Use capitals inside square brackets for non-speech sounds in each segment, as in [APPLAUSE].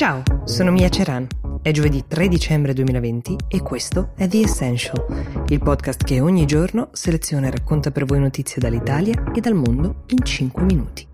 Ciao, sono Mia Ceran. È giovedì 3 dicembre 2020 e questo è The Essential, il podcast che ogni giorno seleziona e racconta per voi notizie dall'Italia e dal mondo in 5 minuti.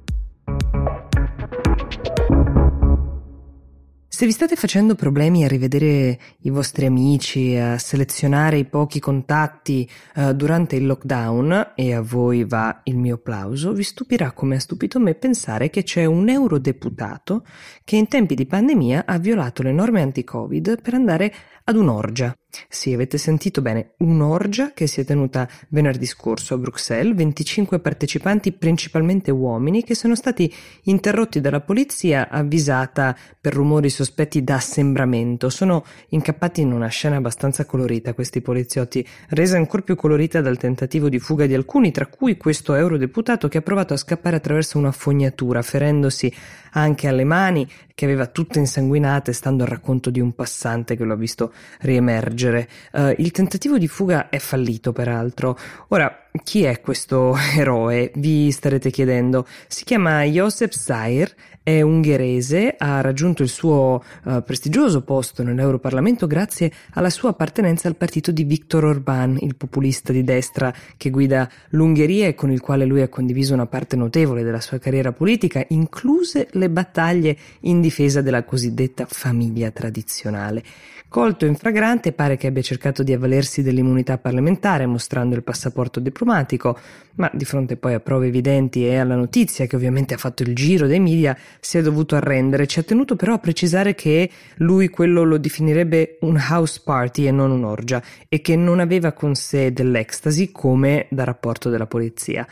Se vi state facendo problemi a rivedere i vostri amici, a selezionare i pochi contatti uh, durante il lockdown, e a voi va il mio applauso, vi stupirà come ha stupito me pensare che c'è un eurodeputato che in tempi di pandemia ha violato le norme anti-Covid per andare ad un'orgia. Sì, avete sentito bene, un'orgia che si è tenuta venerdì scorso a Bruxelles, 25 partecipanti principalmente uomini che sono stati interrotti dalla polizia avvisata per rumori sospetti d'assembramento. Sono incappati in una scena abbastanza colorita questi poliziotti, resa ancora più colorita dal tentativo di fuga di alcuni, tra cui questo eurodeputato che ha provato a scappare attraverso una fognatura, ferendosi anche alle mani, che aveva tutte insanguinate, stando al racconto di un passante che lo ha visto riemergere. Uh, il tentativo di fuga è fallito, peraltro. Ora, chi è questo [LAUGHS] eroe? Vi starete chiedendo. Si chiama Josep Zair, è ungherese, ha raggiunto il suo uh, prestigioso posto nell'Europarlamento grazie alla sua appartenenza al partito di Viktor Orbán, il populista di destra che guida l'Ungheria e con il quale lui ha condiviso una parte notevole della sua carriera politica, incluse le battaglie in difesa della cosiddetta famiglia tradizionale. Colto in fragrante, pare che abbia cercato di avvalersi dell'immunità parlamentare mostrando il passaporto diplomatico, ma di fronte poi a prove evidenti e alla notizia che ovviamente ha fatto il giro dei media si è dovuto arrendere. Ci ha tenuto però a precisare che lui quello lo definirebbe un house party e non un'orgia e che non aveva con sé dell'ecstasy come da rapporto della polizia.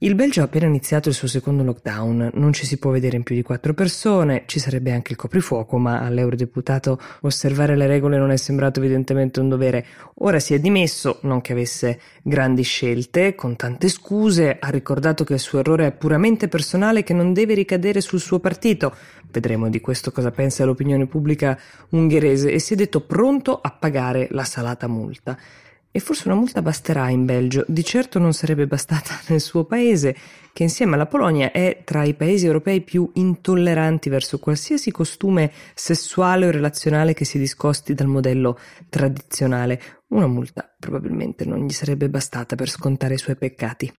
Il Belgio ha appena iniziato il suo secondo lockdown, non ci si può vedere in più di quattro persone, ci sarebbe anche il coprifuoco, ma all'eurodeputato osservare le regole non è sembrato evidentemente un dovere. Ora si è dimesso, non che avesse grandi scelte, con tante scuse, ha ricordato che il suo errore è puramente personale e che non deve ricadere sul suo partito. Vedremo di questo cosa pensa l'opinione pubblica ungherese e si è detto pronto a pagare la salata multa. E forse una multa basterà in Belgio, di certo non sarebbe bastata [LAUGHS] nel suo paese, che insieme alla Polonia è tra i paesi europei più intolleranti verso qualsiasi costume sessuale o relazionale che si discosti dal modello tradizionale. Una multa probabilmente non gli sarebbe bastata per scontare i suoi peccati.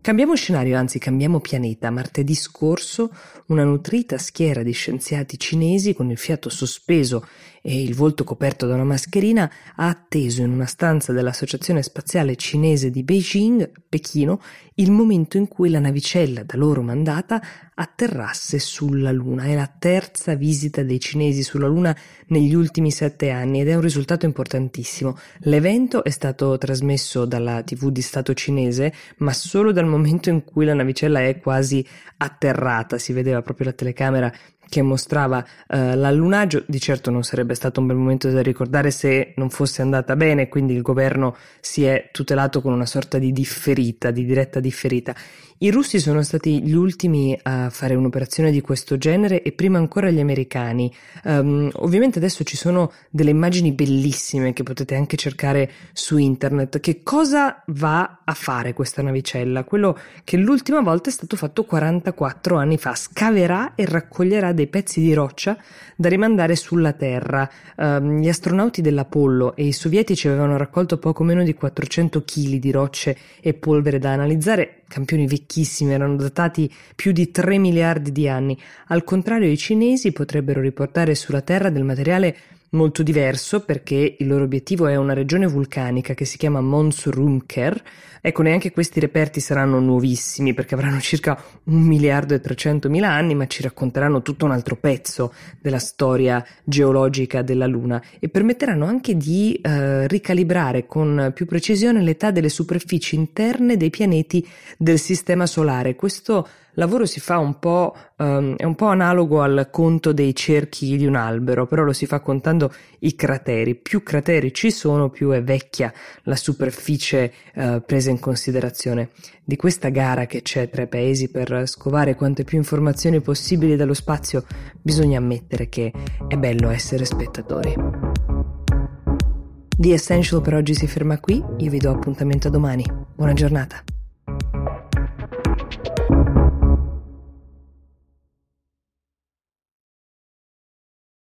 Cambiamo scenario, anzi cambiamo pianeta. Martedì scorso una nutrita schiera di scienziati cinesi con il fiato sospeso e il volto coperto da una mascherina ha atteso in una stanza dell'Associazione Spaziale Cinese di Beijing, Pechino, il momento in cui la navicella da loro mandata atterrasse sulla Luna. È la terza visita dei cinesi sulla Luna negli ultimi sette anni ed è un risultato importantissimo. L'evento è stato trasmesso dalla TV di Stato cinese, ma solo dal momento in cui la navicella è quasi atterrata. Si vedeva proprio la telecamera che mostrava uh, l'allunaggio, di certo non sarebbe stato un bel momento da ricordare se non fosse andata bene, quindi il governo si è tutelato con una sorta di differita, di diretta differita. I russi sono stati gli ultimi a fare un'operazione di questo genere e prima ancora gli americani. Um, ovviamente adesso ci sono delle immagini bellissime che potete anche cercare su internet. Che cosa va a fare questa navicella? Quello che l'ultima volta è stato fatto 44 anni fa. Scaverà e raccoglierà dei pezzi di roccia da rimandare sulla Terra. Um, gli astronauti dell'Apollo e i sovietici avevano raccolto poco meno di 400 kg di rocce e polvere da analizzare, campioni vecchissimi, erano datati più di 3 miliardi di anni. Al contrario, i cinesi potrebbero riportare sulla Terra del materiale molto diverso perché il loro obiettivo è una regione vulcanica che si chiama Mons Rumker. Ecco, neanche questi reperti saranno nuovissimi perché avranno circa un miliardo e trecentomila anni, ma ci racconteranno tutto un altro pezzo della storia geologica della Luna e permetteranno anche di eh, ricalibrare con più precisione l'età delle superfici interne dei pianeti del Sistema Solare. Questo lavoro si fa un po', um, è un po' analogo al conto dei cerchi di un albero, però lo si fa contando i crateri. Più crateri ci sono, più è vecchia la superficie uh, presa in considerazione. Di questa gara che c'è tra i paesi per scovare quante più informazioni possibili dallo spazio, bisogna ammettere che è bello essere spettatori. The Essential per oggi si ferma qui, io vi do appuntamento a domani. Buona giornata.